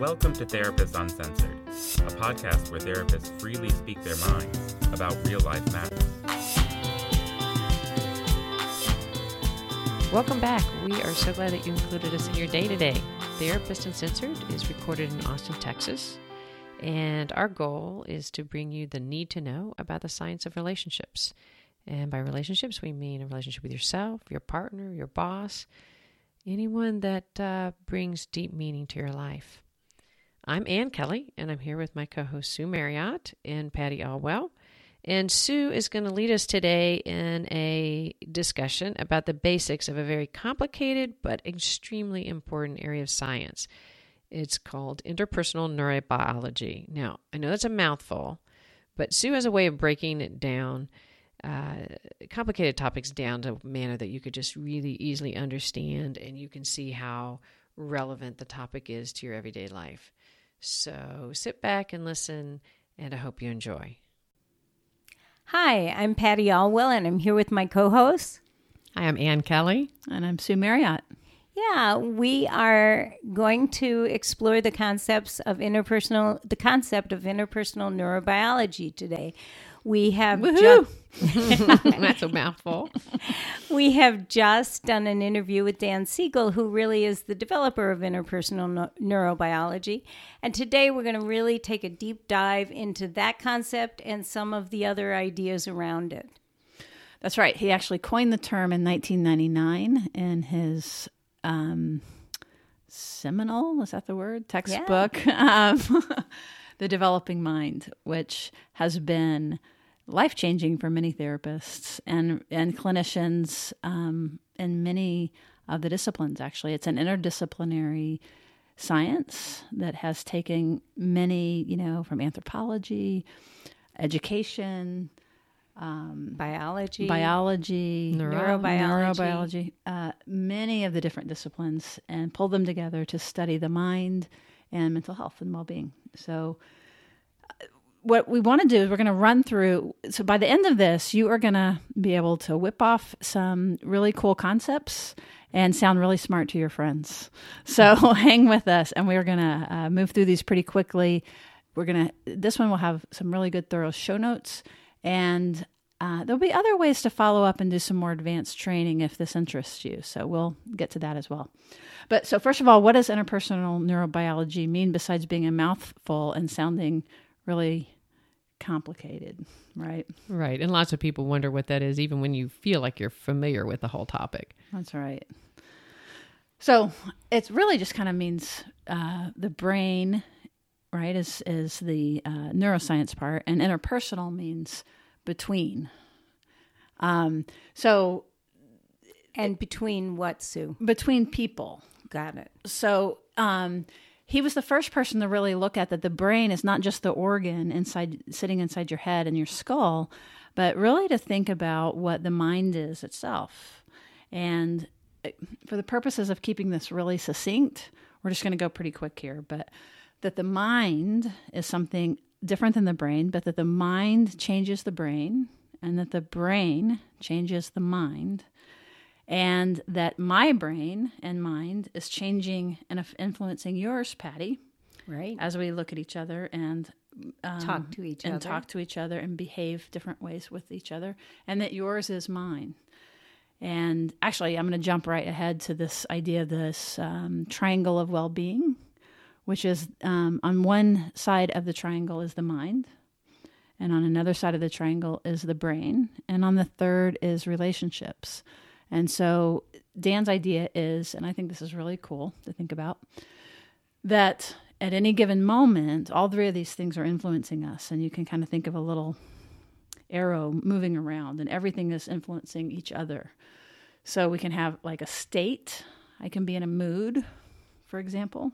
Welcome to Therapists Uncensored, a podcast where therapists freely speak their minds about real life matters. Welcome back. We are so glad that you included us in your day today. Therapist Uncensored is recorded in Austin, Texas, and our goal is to bring you the need to know about the science of relationships. And by relationships, we mean a relationship with yourself, your partner, your boss, anyone that uh, brings deep meaning to your life. I'm Ann Kelley, and I'm here with my co host Sue Marriott and Patty Olwell. And Sue is going to lead us today in a discussion about the basics of a very complicated but extremely important area of science. It's called interpersonal neurobiology. Now, I know that's a mouthful, but Sue has a way of breaking it down, uh, complicated topics down to a manner that you could just really easily understand and you can see how relevant the topic is to your everyday life. So sit back and listen, and I hope you enjoy. Hi, I'm Patty Olwell, and I'm here with my co host. Hi, I'm Ann Kelley. And I'm Sue Marriott. Yeah, we are going to explore the concepts of interpersonal, the concept of interpersonal neurobiology today. We have just, that's a mouthful. we have just done an interview with Dan Siegel, who really is the developer of interpersonal no- neurobiology. And today we're going to really take a deep dive into that concept and some of the other ideas around it. That's right. He actually coined the term in 1999 in his um, seminal, is that the word? Textbook. Yeah. Um, the Developing Mind, which has been life changing for many therapists and and clinicians um, in many of the disciplines. Actually, it's an interdisciplinary science that has taken many, you know, from anthropology, education, um, biology, biology, Neuro- neurobiology, neurobiology uh, many of the different disciplines, and pulled them together to study the mind and mental health and well being. So, what we want to do is we're going to run through. So, by the end of this, you are going to be able to whip off some really cool concepts and sound really smart to your friends. So, hang with us, and we're going to uh, move through these pretty quickly. We're going to, this one will have some really good, thorough show notes. And uh, there'll be other ways to follow up and do some more advanced training if this interests you. So we'll get to that as well. But so, first of all, what does interpersonal neurobiology mean besides being a mouthful and sounding really complicated, right? Right. And lots of people wonder what that is, even when you feel like you're familiar with the whole topic. That's right. So it really just kind of means uh, the brain, right, is, is the uh, neuroscience part, and interpersonal means between. Um, so, and between what, Sue? Between people. Got it. So, um, he was the first person to really look at that the brain is not just the organ inside sitting inside your head and your skull, but really to think about what the mind is itself. And uh, for the purposes of keeping this really succinct, we're just going to go pretty quick here, but that the mind is something different than the brain, but that the mind changes the brain and that the brain changes the mind and that my brain and mind is changing and influencing yours, Patty. Right. As we look at each other and um, talk to each and other, talk to each other, and behave different ways with each other, and that yours is mine. And actually, I'm going to jump right ahead to this idea of this um, triangle of well-being, which is um, on one side of the triangle is the mind, and on another side of the triangle is the brain, and on the third is relationships. And so Dan's idea is, and I think this is really cool to think about, that at any given moment, all three of these things are influencing us. And you can kind of think of a little arrow moving around, and everything is influencing each other. So we can have like a state. I can be in a mood, for example.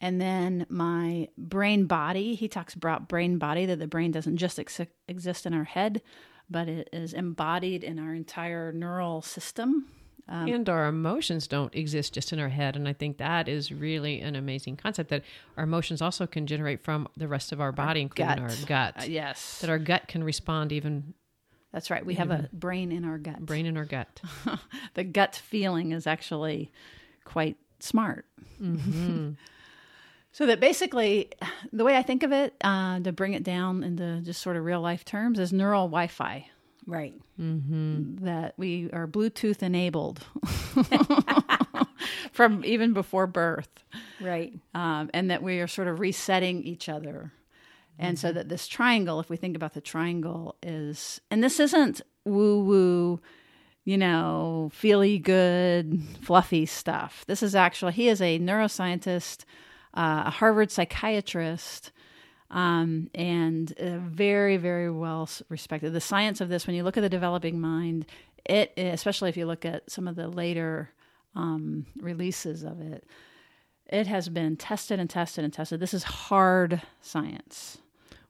And then my brain body, he talks about brain body, that the brain doesn't just ex- exist in our head, but it is embodied in our entire neural system. Um, and our emotions don't exist just in our head. And I think that is really an amazing concept that our emotions also can generate from the rest of our body, our including gut. our gut. Uh, yes. That our gut can respond even. That's right. We have a brain in our gut. Brain in our gut. the gut feeling is actually quite smart. Mm-hmm. So that basically, the way I think of it, uh, to bring it down into just sort of real life terms, is neural Wi-Fi. Right. That we are Bluetooth enabled from even before birth, Right. um, and that we are sort of resetting each other. And so that this triangle, if we think about the triangle, is, and this isn't woo woo, you know, feely good, fluffy stuff. This is actually, he is a neuroscientist, uh, a Harvard psychiatrist, um, and very, very well respected. The science of this, when you look at the developing mind, it, especially if you look at some of the later um, releases of it, it has been tested and tested and tested. This is hard science.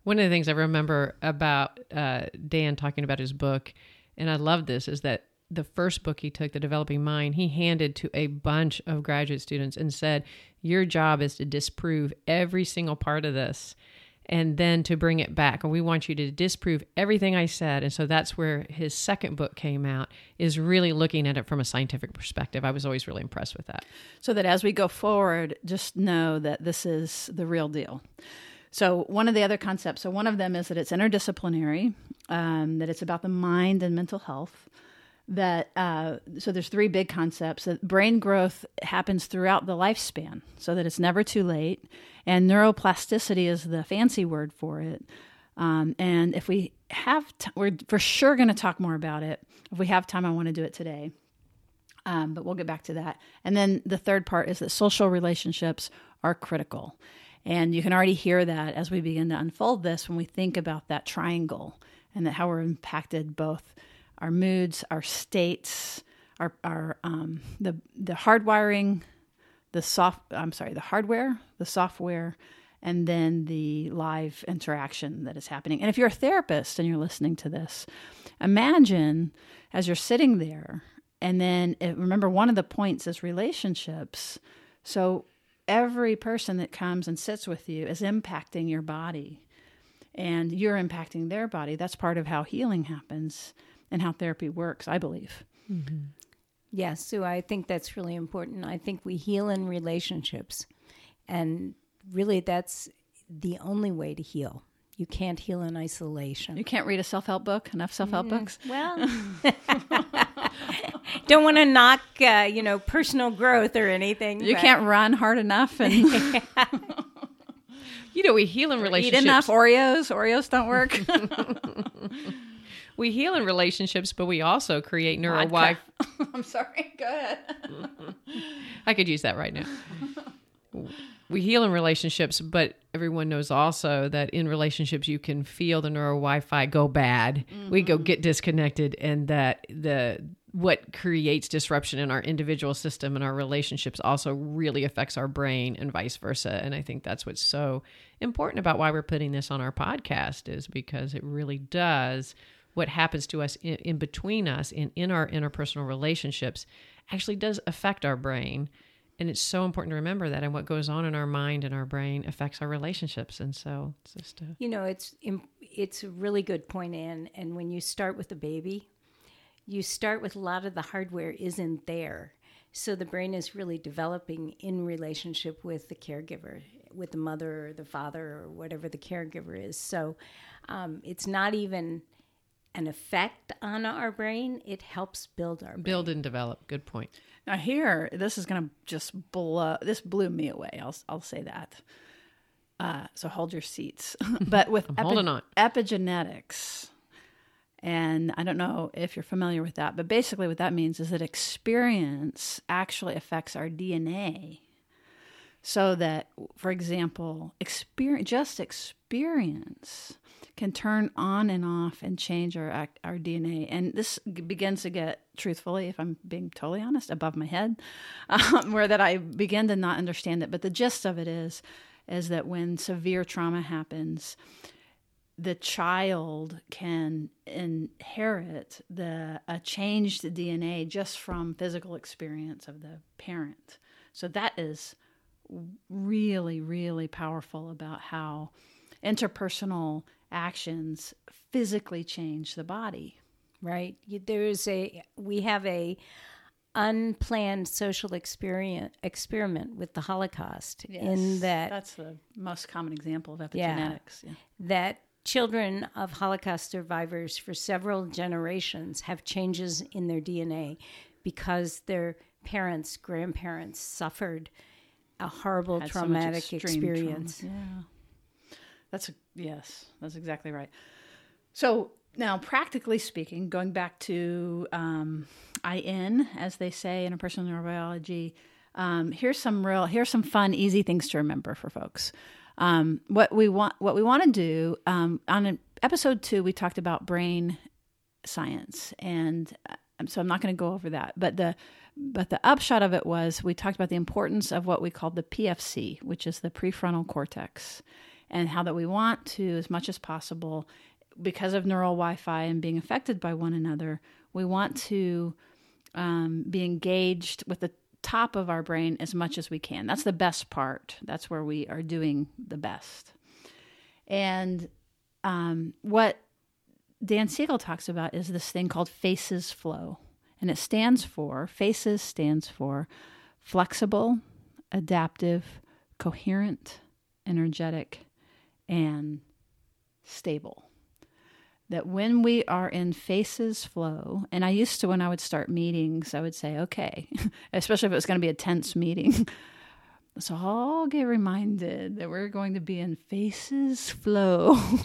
One of the things I remember about uh, Dan talking about his book, and I love this, is that the first book he took, The Developing Mind, he handed to a bunch of graduate students and said, Your job is to disprove every single part of this and then to bring it back. And we want you to disprove everything I said. And so that's where his second book came out, is really looking at it from a scientific perspective. I was always really impressed with that. so that as we go forward, just know that this is the real deal. So, one of the other concepts, so one of them is that it's interdisciplinary, um, that it's about the mind and mental health. That uh, so there's three big concepts. That brain growth happens throughout the lifespan, so that it's never too late, and neuroplasticity is the fancy word for it. Um, and if we have, t- we're for sure going to talk more about it. If we have time, I want to do it today. Um, but we'll get back to that. And then the third part is that social relationships are critical. And you can already hear that as we begin to unfold this when we think about that triangle and that how we're impacted both our moods, our states, our, our um, the the hardwiring, the soft I'm sorry, the hardware, the software, and then the live interaction that is happening. And if you're a therapist and you're listening to this, imagine as you're sitting there, and then it, remember one of the points is relationships. So every person that comes and sits with you is impacting your body, and you're impacting their body. That's part of how healing happens and how therapy works, I believe. Yes, Sue, I think that's really important. I think we heal in relationships. And really, that's the only way to heal. You can't heal in isolation. You can't read a self help book, enough self help books. Well, don't want to knock, uh, you know, personal growth or anything. You but- can't run hard enough and You know, we heal in relationships. eat enough Oreos. Oreos don't work. We heal in relationships, but we also create neuro. Wi. I'm sorry. Go ahead. I could use that right now. we heal in relationships, but everyone knows also that in relationships you can feel the neuro Wi-Fi go bad. We go mm-hmm. get disconnected, and that the what creates disruption in our individual system and our relationships also really affects our brain and vice versa. And I think that's what's so important about why we're putting this on our podcast is because it really does what happens to us in, in between us and in our interpersonal relationships actually does affect our brain and it's so important to remember that and what goes on in our mind and our brain affects our relationships and so it's just a, You know, it's it's a really good point, Ann. And when you start with a baby, you start with a lot of the hardware isn't there, so the brain is really developing in relationship with the caregiver, with the mother or the father or whatever the caregiver is. So um, it's not even an effect on our brain; it helps build our brain. build and develop good point Now here, this is going to just blow. This blew me away. I'll I'll say that. Uh, so hold your seats. but with holding on. epigenetics, and I don't know if you're familiar with that, but basically what that means is that experience actually affects our DNA. So that, for example, experience just experience can turn on and off and change our our DNA. And this begins to get, truthfully, if I'm being totally honest, above my head, um, where that I begin to not understand it. But the gist of it is, is that when severe trauma happens, the child can inherit the a changed DNA just from physical experience of the parent. So that is really, really powerful about how interpersonal actions physically change the body. right? There's a we have a unplanned social experience experiment with the Holocaust yes, in that that's the most common example of epigenetics. Yeah. that children of Holocaust survivors for several generations have changes in their DNA because their parents, grandparents suffered a horrible Had so traumatic trauma. experience. Yeah. That's a, yes, that's exactly right. So now, practically speaking, going back to um, IN, as they say interpersonal neurobiology, um, here's some real, here's some fun, easy things to remember for folks. Um, what we want, what we want to do um, on episode two, we talked about brain science, and uh, so I'm not going to go over that. But the but the upshot of it was we talked about the importance of what we call the PFC, which is the prefrontal cortex, and how that we want to, as much as possible, because of neural Wi-Fi and being affected by one another, we want to um, be engaged with the top of our brain as much as we can. That's the best part. That's where we are doing the best. And um, what Dan Siegel talks about is this thing called FACES flow. And it stands for, FACES stands for flexible, adaptive, coherent, energetic, and stable. That when we are in FACES flow, and I used to, when I would start meetings, I would say, okay, especially if it was going to be a tense meeting. So I'll get reminded that we're going to be in faces flow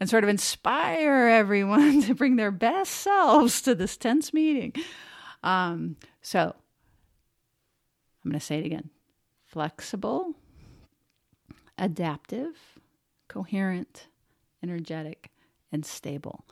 and sort of inspire everyone to bring their best selves to this tense meeting. Um, so I'm going to say it again flexible, adaptive, coherent, energetic, and stable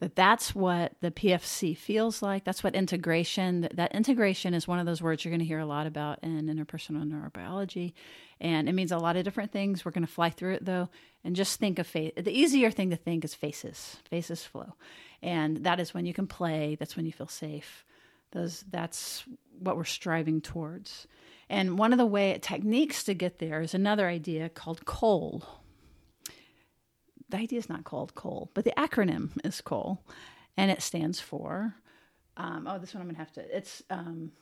that that's what the PFC feels like. That's what integration. That, that integration is one of those words you're going to hear a lot about in interpersonal neurobiology, and it means a lot of different things. We're going to fly through it though, and just think of face. The easier thing to think is faces, faces flow, and that is when you can play. That's when you feel safe. Those that's what we're striving towards. And one of the way techniques to get there is another idea called COAL the idea is not called COAL, but the acronym is COAL, and it stands for. Um, oh, this one I'm gonna have to. It's um,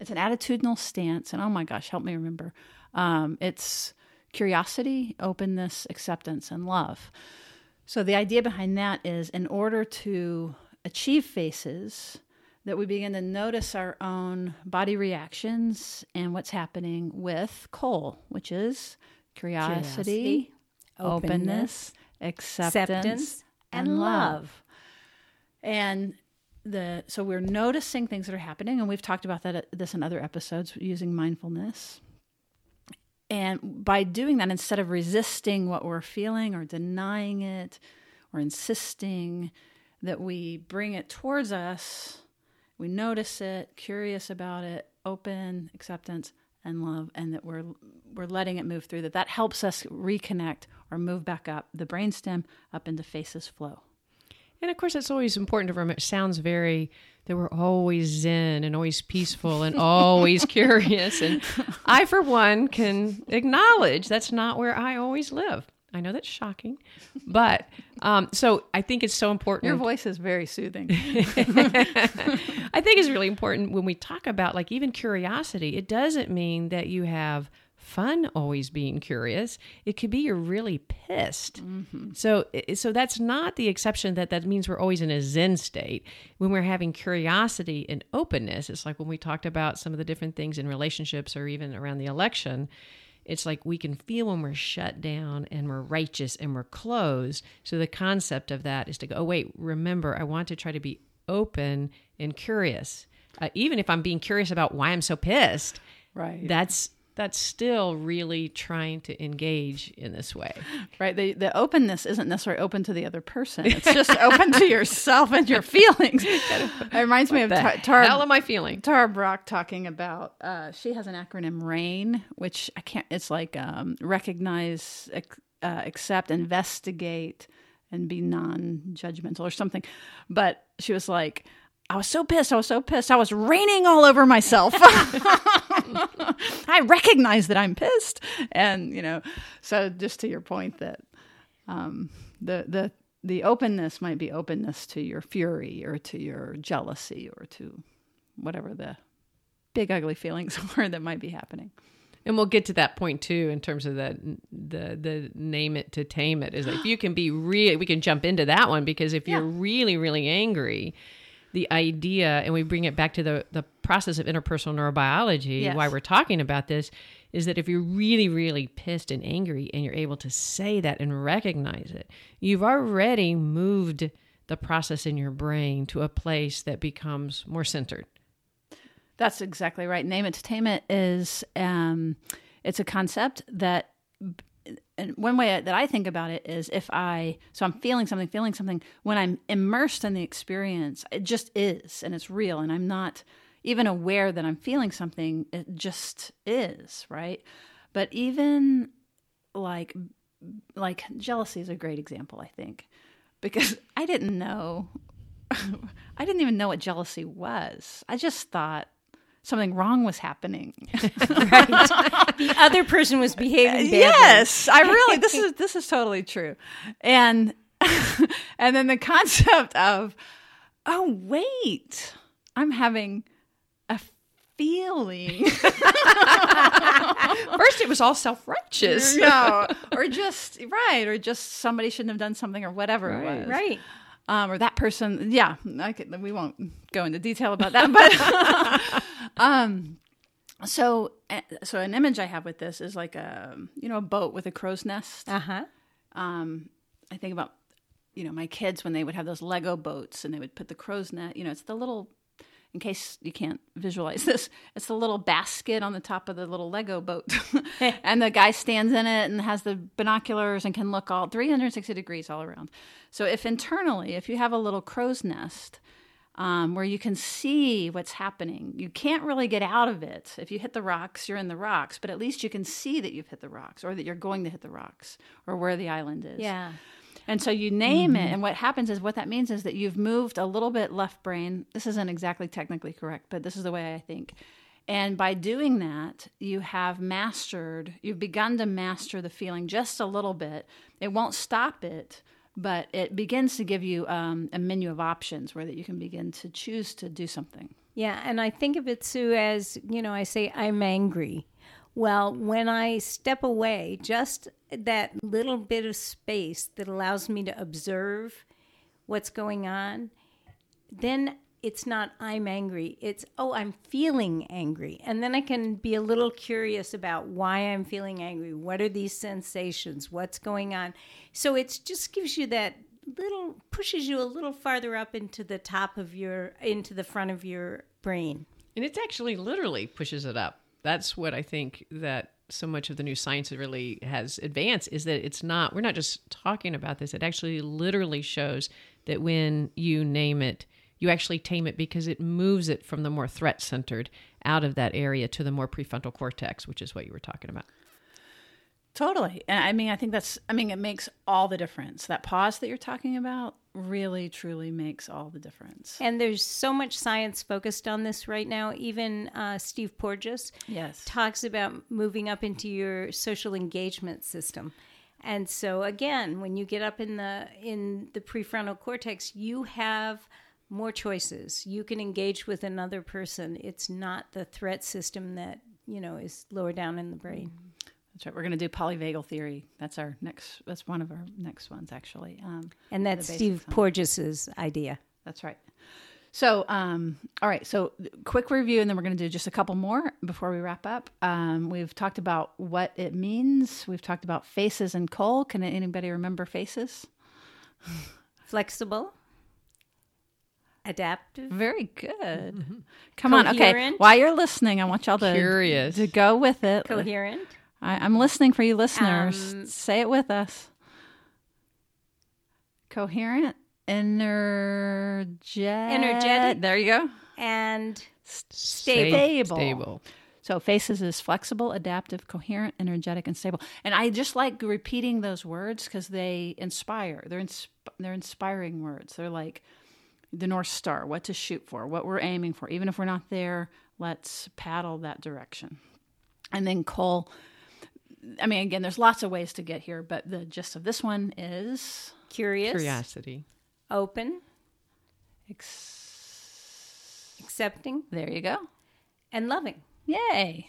it's an attitudinal stance, and oh my gosh, help me remember. Um, it's curiosity, openness, acceptance, and love. So the idea behind that is, in order to achieve faces, that we begin to notice our own body reactions and what's happening with COAL, which is curiosity, Curiosity, openness, openness, acceptance, acceptance, and love. And the so we're noticing things that are happening, and we've talked about that uh, this in other episodes using mindfulness. And by doing that, instead of resisting what we're feeling or denying it or insisting that we bring it towards us, we notice it, curious about it, open acceptance and love, and that we're we're letting it move through. That that helps us reconnect or move back up the brainstem up into faces flow. And of course, it's always important to remember. It sounds very that we're always zen and always peaceful and always curious. And I, for one, can acknowledge that's not where I always live. I know that's shocking, but um, so I think it's so important. Your voice is very soothing. I think it's really important when we talk about like even curiosity. It doesn't mean that you have fun always being curious. It could be you're really pissed. So so that's not the exception that that means we're always in a zen state. When we're having curiosity and openness, it's like when we talked about some of the different things in relationships or even around the election. It's like we can feel when we're shut down and we're righteous and we're closed. So the concept of that is to go, oh, wait, remember, I want to try to be open and curious. Uh, even if I'm being curious about why I'm so pissed, right. that's that's still really trying to engage in this way. Right. The the openness isn't necessarily open to the other person. It's just open to yourself and your feelings. It reminds me of Tara, hell am I feeling? Tara Brach talking about. Uh, she has an acronym RAIN, which I can't. It's like um, recognize, ac- uh, accept, investigate, and be non-judgmental or something. But she was like. I was so pissed. I was so pissed. I was raining all over myself. I recognize that I'm pissed. And, you know, so just to your point that um, the, the, the openness might be openness to your fury or to your jealousy or to whatever the big ugly feelings are that might be happening. And we'll get to that point too in terms of the the the name it to tame it. Is like if you can be real, we can jump into that one because if you're really really angry, the idea and we bring it back to the the process of interpersonal neurobiology. Yes. Why we're talking about this is that if you're really really pissed and angry and you're able to say that and recognize it, you've already moved the process in your brain to a place that becomes more centered. That's exactly right. Name it to tame it is um, it's a concept that and one way that I think about it is if I so I'm feeling something, feeling something when I'm immersed in the experience, it just is and it's real and I'm not even aware that I'm feeling something, it just is, right? But even like like jealousy is a great example, I think. Because I didn't know I didn't even know what jealousy was. I just thought something wrong was happening. the other person was behaving badly. Yes, I really this is this is totally true. And and then the concept of oh wait, I'm having a feeling. First, it was all self righteous. no, or just right, or just somebody shouldn't have done something or whatever it was. Right. Um, or that person. Yeah, I could, we won't go into detail about that, but um, so uh, so an image I have with this is like a you know a boat with a crow's nest. Uh huh. Um, I think about you know my kids when they would have those Lego boats and they would put the crow's nest. You know, it's the little. In case you can't visualize this, it's the little basket on the top of the little Lego boat. and the guy stands in it and has the binoculars and can look all 360 degrees all around. So, if internally, if you have a little crow's nest um, where you can see what's happening, you can't really get out of it. If you hit the rocks, you're in the rocks, but at least you can see that you've hit the rocks or that you're going to hit the rocks or where the island is. Yeah. And so you name it, and what happens is what that means is that you've moved a little bit left brain. This isn't exactly technically correct, but this is the way I think. And by doing that, you have mastered, you've begun to master the feeling just a little bit. It won't stop it, but it begins to give you um, a menu of options where that you can begin to choose to do something. Yeah, and I think of it, Sue, as you know, I say I'm angry. Well, when I step away, just that little bit of space that allows me to observe what's going on, then it's not I'm angry. It's, oh, I'm feeling angry. And then I can be a little curious about why I'm feeling angry. What are these sensations? What's going on? So it just gives you that little, pushes you a little farther up into the top of your, into the front of your brain. And it actually literally pushes it up. That's what I think that so much of the new science really has advanced is that it's not, we're not just talking about this. It actually literally shows that when you name it, you actually tame it because it moves it from the more threat centered out of that area to the more prefrontal cortex, which is what you were talking about. Totally. And I mean, I think that's, I mean, it makes all the difference. That pause that you're talking about really, truly makes all the difference. And there's so much science focused on this right now. Even uh, Steve Porges Yes. talks about moving up into your social engagement system. And so again, when you get up in the in the prefrontal cortex, you have more choices. You can engage with another person. It's not the threat system that, you know, is lower down in the brain. That's right. We're going to do polyvagal theory. That's our next, that's one of our next ones, actually. Um, And that's Steve basics on it. Porges's idea. That's right. So, um, all right. So, quick review, and then we're going to do just a couple more before we wrap up. Um, we've talked about what it means. We've talked about faces and coal. Can anybody remember faces? Flexible, adaptive, Very good. Come on. Okay. While you're listening, I want y'all to Curious. to go with it. coherent, I, I'm listening for you, listeners. Um, Say it with us. Coherent, energetic. Energetic. There you go. and Stable. Stable. So faces is flexible, adaptive, coherent, energetic, and stable. And I just like repeating those words because they inspire. They're insp- they're inspiring words. They're like the north star, what to shoot for, what we're aiming for. Even if we're not there, let's paddle that direction. And then COAL. I mean, again, there's lots of ways to get here, but the gist of this one is curious, Curiosity. open, ex- accepting, There you go. and loving. Yay.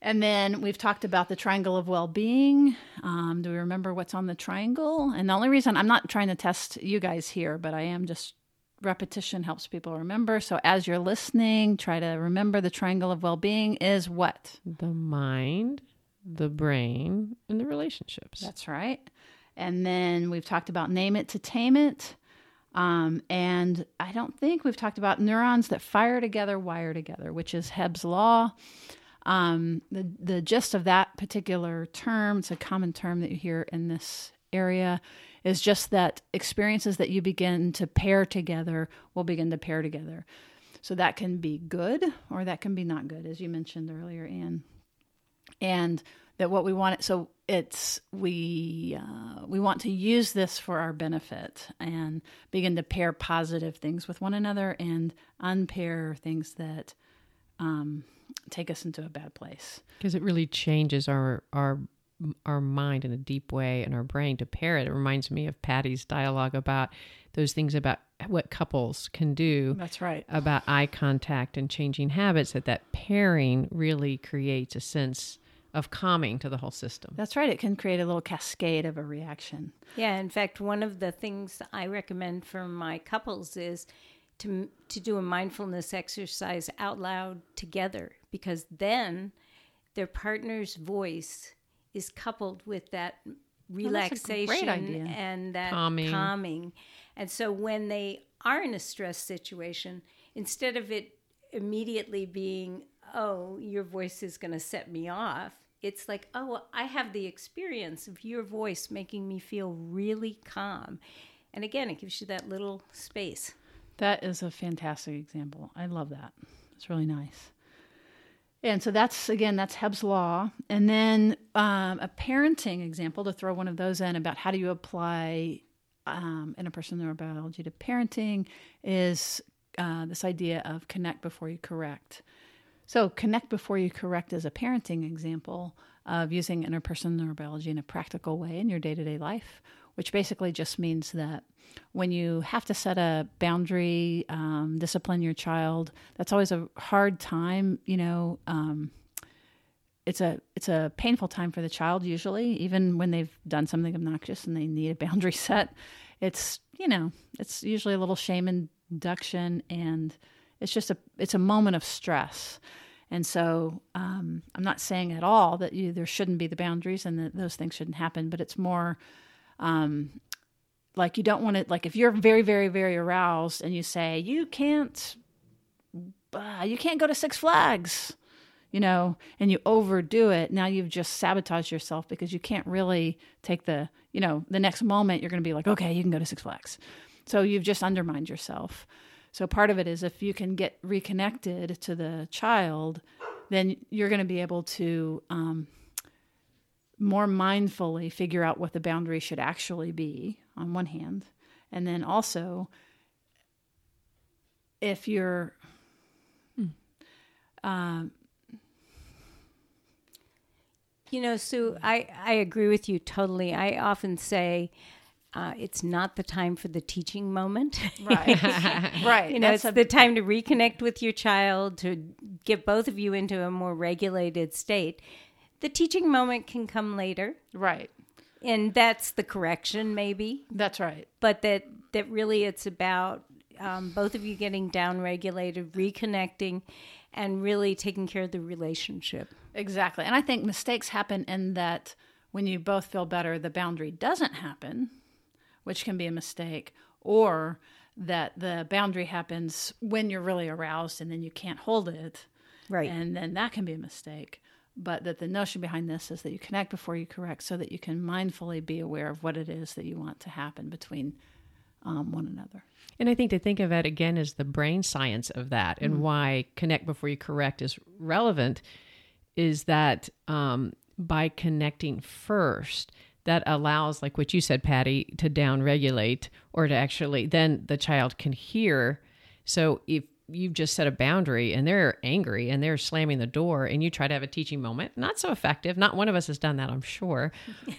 And then we've talked about the triangle of well being. Um, do we remember what's on the triangle? And the only reason I'm not trying to test you guys here, but I am just repetition helps people remember. So as you're listening, try to remember the triangle of well being is what? The mind, the brain, and the relationships. That's right. And then we've talked about name it to tame it. Um, and I don't think we've talked about neurons that fire together, wire together, which is Hebb's law. Um, the the gist of that particular term, it's a common term that you hear in this area, is just that experiences that you begin to pair together will begin to pair together. So that can be good or that can be not good, as you mentioned earlier, Ann and that what we want it so it's we uh, we want to use this for our benefit and begin to pair positive things with one another and unpair things that um, take us into a bad place because it really changes our our our mind in a deep way and our brain to pair it. It reminds me of Patty's dialogue about those things about what couples can do that's right about eye contact and changing habits that that pairing really creates a sense of calming to the whole system. that's right it can create a little cascade of a reaction Yeah, in fact, one of the things I recommend for my couples is to to do a mindfulness exercise out loud together because then their partner's voice is coupled with that oh, relaxation great and that Calming. calming. And so when they are in a stress situation, instead of it immediately being, "Oh, your voice is going to set me off," it's like, "Oh, I have the experience of your voice making me feel really calm." And again, it gives you that little space. That is a fantastic example. I love that. It's really nice. And so that's again, that's Hebb's law. And then um, a parenting example to throw one of those in about how do you apply um, interpersonal neurobiology to parenting is uh, this idea of connect before you correct. So, connect before you correct is a parenting example of using interpersonal neurobiology in a practical way in your day to day life, which basically just means that when you have to set a boundary, um, discipline your child, that's always a hard time, you know. Um, it's a it's a painful time for the child usually even when they've done something obnoxious and they need a boundary set it's you know it's usually a little shame induction and it's just a it's a moment of stress and so um, i'm not saying at all that you there shouldn't be the boundaries and that those things shouldn't happen but it's more um, like you don't want to like if you're very very very aroused and you say you can't uh, you can't go to six flags you know, and you overdo it, now you've just sabotaged yourself because you can't really take the, you know, the next moment you're going to be like, okay, you can go to Six Flags. So you've just undermined yourself. So part of it is if you can get reconnected to the child, then you're going to be able to um, more mindfully figure out what the boundary should actually be on one hand. And then also, if you're um, You know, Sue, I, I agree with you totally. I often say uh, it's not the time for the teaching moment. right, right. you know, That's it's the time to reconnect with your child, to get both of you into a more regulated state. The teaching moment can come later, right. and that's the correction, maybe. That's right. But that that really it's about um, both of you getting down regulated, reconnecting, and really taking care of the relationship. Exactly. And I think mistakes happen in that when you both feel better, the boundary doesn't happen, which can be a mistake, or that the boundary happens when you're really aroused and then you can't hold it. Right. And then that can be a mistake. But that the notion behind this is that you connect before you correct so that you can mindfully be aware of what it is that you want to happen between um, one another. And I think to think of it again as the brain science of that and why connect before you correct is relevant is that um, by connecting first, that allows, like what you said, Patty, to down regulate or to actually, then the child can hear. So if you've just set a boundary and they're angry and they're slamming the door and you try to have a teaching moment, not so effective. Not one of us has done that, I'm sure.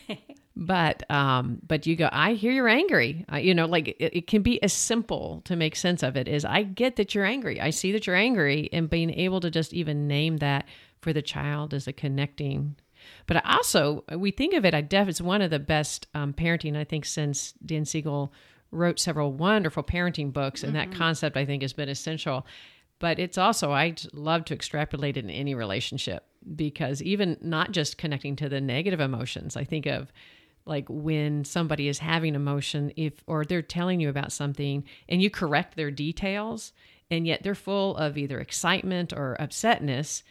but um but you go i hear you're angry I, you know like it, it can be as simple to make sense of it is i get that you're angry i see that you're angry and being able to just even name that for the child is a connecting but I also we think of it i def it's one of the best um, parenting i think since dan siegel wrote several wonderful parenting books and that concept i think has been essential. But it's also i love to extrapolate it in any relationship because even not just connecting to the negative emotions i think of like when somebody is having emotion if or they're telling you about something and you correct their details and yet they're full of either excitement or upsetness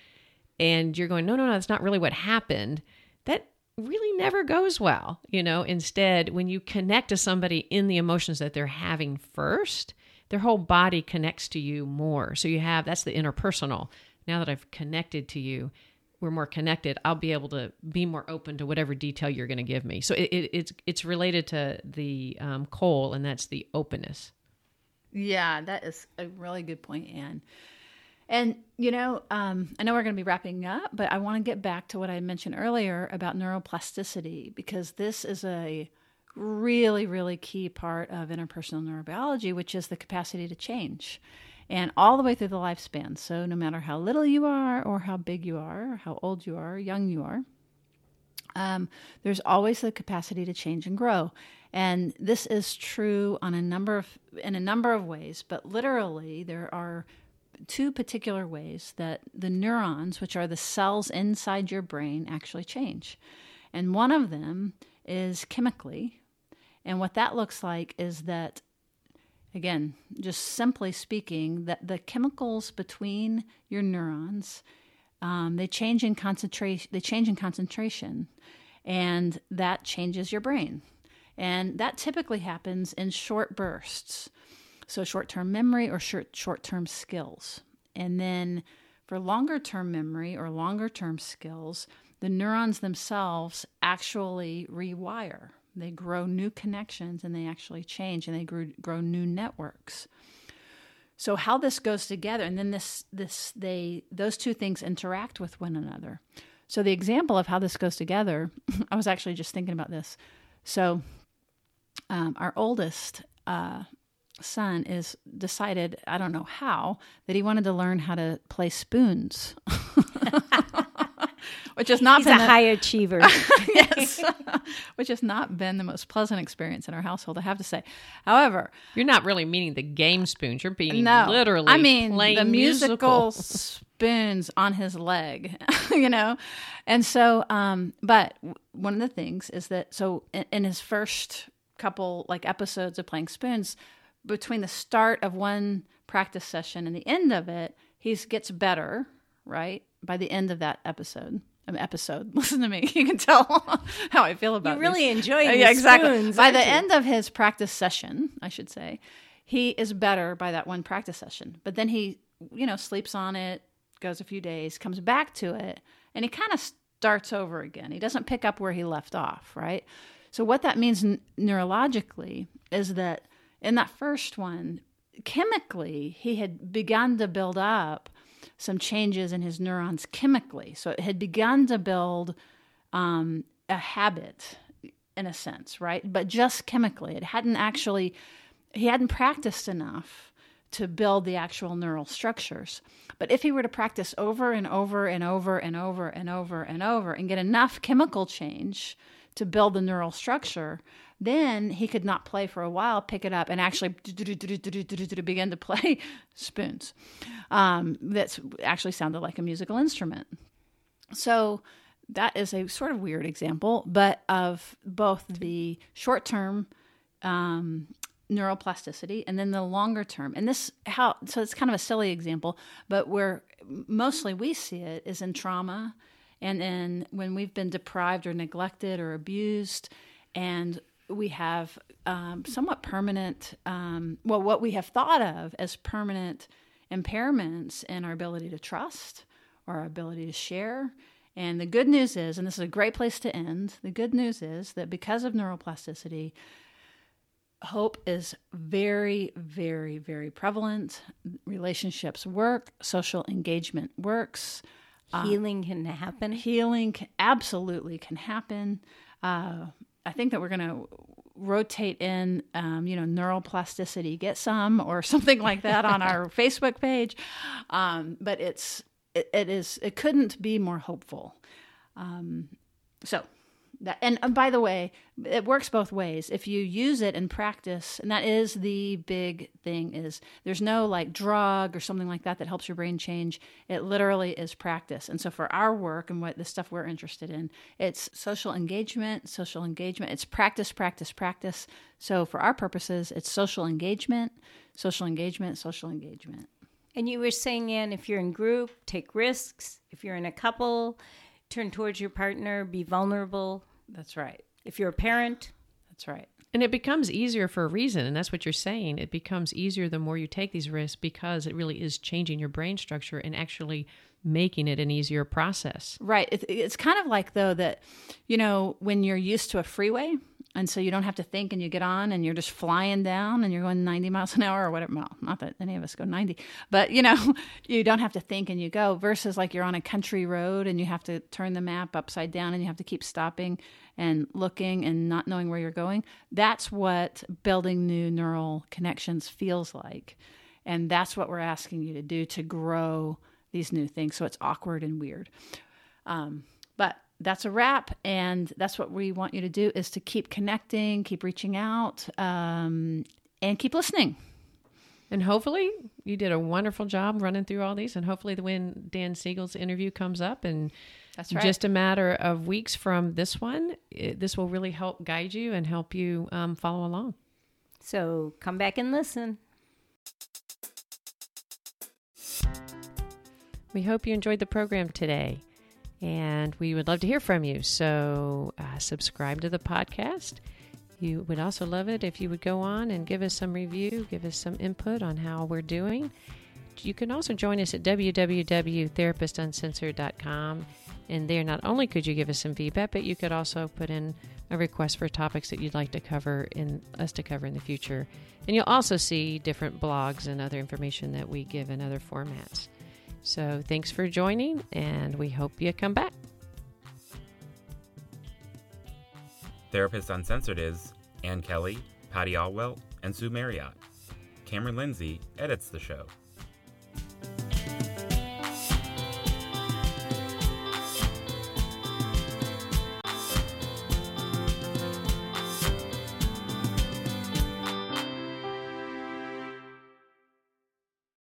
and you're going no no no that's not really what happened. That really never goes well you know? Instead when you connect to somebody in the emotions that they're having first their whole body connects to you more. So you have that's the interpersonal. Now that i've connected to you we're more connected i'll be able to be more open to whatever detail you're going to give me. So it, it, it's it's related to the um, COAL, and that's the openness. Yeah, that is a really good point, Ann. And, you know, um, I know we're going to be wrapping up, but I want to get back to what I mentioned earlier about neuroplasticity because this is a really, really key part of interpersonal neurobiology, which is the capacity to change. And all the way through the lifespan. So, no matter how little you are, or how big you are, or how old you are, young you are, um, there's always the capacity to change and grow and this is true on a number of in a number of ways but literally there are two particular ways that the neurons which are the cells inside your brain actually change. And one of them is chemically. And what that looks like is that again just simply speaking that the chemicals between your neurons um, they change in concentration they change in concentration. And that changes your brain. And that typically happens in short bursts so short-term memory or short short-term skills. And then for longer term memory or longer term skills the neurons themselves actually rewire. They grow new connections and they actually change and they grow, grow new networks. So how this goes together and then this this they those two things interact with one another. So the example of how this goes together i was actually just thinking about this. So um, our oldest uh, son is decided i don't know how that he wanted to learn how to play spoons. Which has not He's been a the- high achiever. yes. Which has not been the most pleasant experience in our household i have to say. However you're not really meaning the game spoons. You're being no. Literally i mean playing the musical musical. spoons on his leg you know? And so um but one of the things is that so in, in his first couple like episodes of playing spoons between the start of one practice session and the end of it he gets better right by the end of that episode. Um, episode. Listen to me. You can tell how i feel about You're really these. enjoying Uh, yeah exactly. spoons, by the you? end of his practice session i should say he is better by that one practice session. But then he you know sleeps on it goes a few days comes back to it and he kind of starts over again. He doesn't pick up where he left off right? So what that means n- neurologically is that in that first one chemically he had begun to build up some changes in his neurons chemically so it had begun to build um, a habit in a sense, right? But just chemically. It hadn't actually, he hadn't practiced enough to build the actual neural structures. But if he were to practice over and over and over and over and over and over and get enough chemical change to build the neural structure, then he could not play for a while, pick it up, and actually begin to play spoons. Um, that's actually sounded like a musical instrument. So that is a sort of weird example, but of both the short term um, neuroplasticity and then the longer term. And this how so it's kind of a silly example, but where mostly we see it is in trauma and then when we've been deprived or neglected or abused and we have um, somewhat permanent um, well what we have thought of as permanent impairments in our ability to trust or our ability to share and the good news is, and this is a great place to end, the good news is that because of neuroplasticity, hope is very, very, very prevalent. Relationships work, social engagement works, Healing can happen. healing absolutely can happen. Uh, I think that we're going to rotate in, um, you know, neuroplasticity, get some or something like that on our Facebook page. Um, but it's it, it is it couldn't be more hopeful. Um, so that, and, and by the way, it works both ways. If you use it in practice, and that is the big thing, is there's no like drug or something like that that helps your brain change. It literally is practice. And so for our work and what the stuff we're interested in, it's social engagement, social engagement. It's practice, practice, practice. So for our purposes, it's social engagement, social engagement, social engagement. And you were saying, Ann, if you're in group, take risks. If you're in a couple, turn towards your partner, be vulnerable. That's right. If you're a parent, That's right. And it becomes easier for a reason, and that's what you're saying. It becomes easier the more you take these risks because it really is changing your brain structure and actually making it an easier process. Right. It's kind of like, though, that, you know, when you're used to a freeway, and so you don't have to think and you get on and you're just flying down and you're going 90 miles an hour or whatever. Well, not that any of us go 90, but, you know, you don't have to think and you go versus like you're on a country road and you have to turn the map upside down and you have to keep stopping and looking and not knowing where you're going. That's what building new neural connections feels like. And that's what we're asking you to do to grow these new things. So it's awkward and weird. Um, but that's a wrap. And that's what we want you to do is to keep connecting, keep reaching out, um, and keep listening. And hopefully, you did a wonderful job running through all these. And hopefully, the when Dan Siegel's interview comes up, and That's right. just a matter of weeks from this one, it, this will really help guide you and help you um, follow along. so come back and listen. We hope you enjoyed the program today, and we would love to hear from you. So, uh, subscribe to the podcast. You would also love it if you would go on and give us some review, give us some input on how we're doing. You can also join us at www.therapistuncensored.com. And there, not only could you give us some feedback, but you could also put in a request for topics that you'd like to cover in us to cover in the future. And you'll also see different blogs and other information that we give in other formats. So thanks for joining, and we hope you come back. Therapist Uncensored is Ann Kelley, Patty Olwell, and Sue Marriott. Cameron Lindsay edits the show.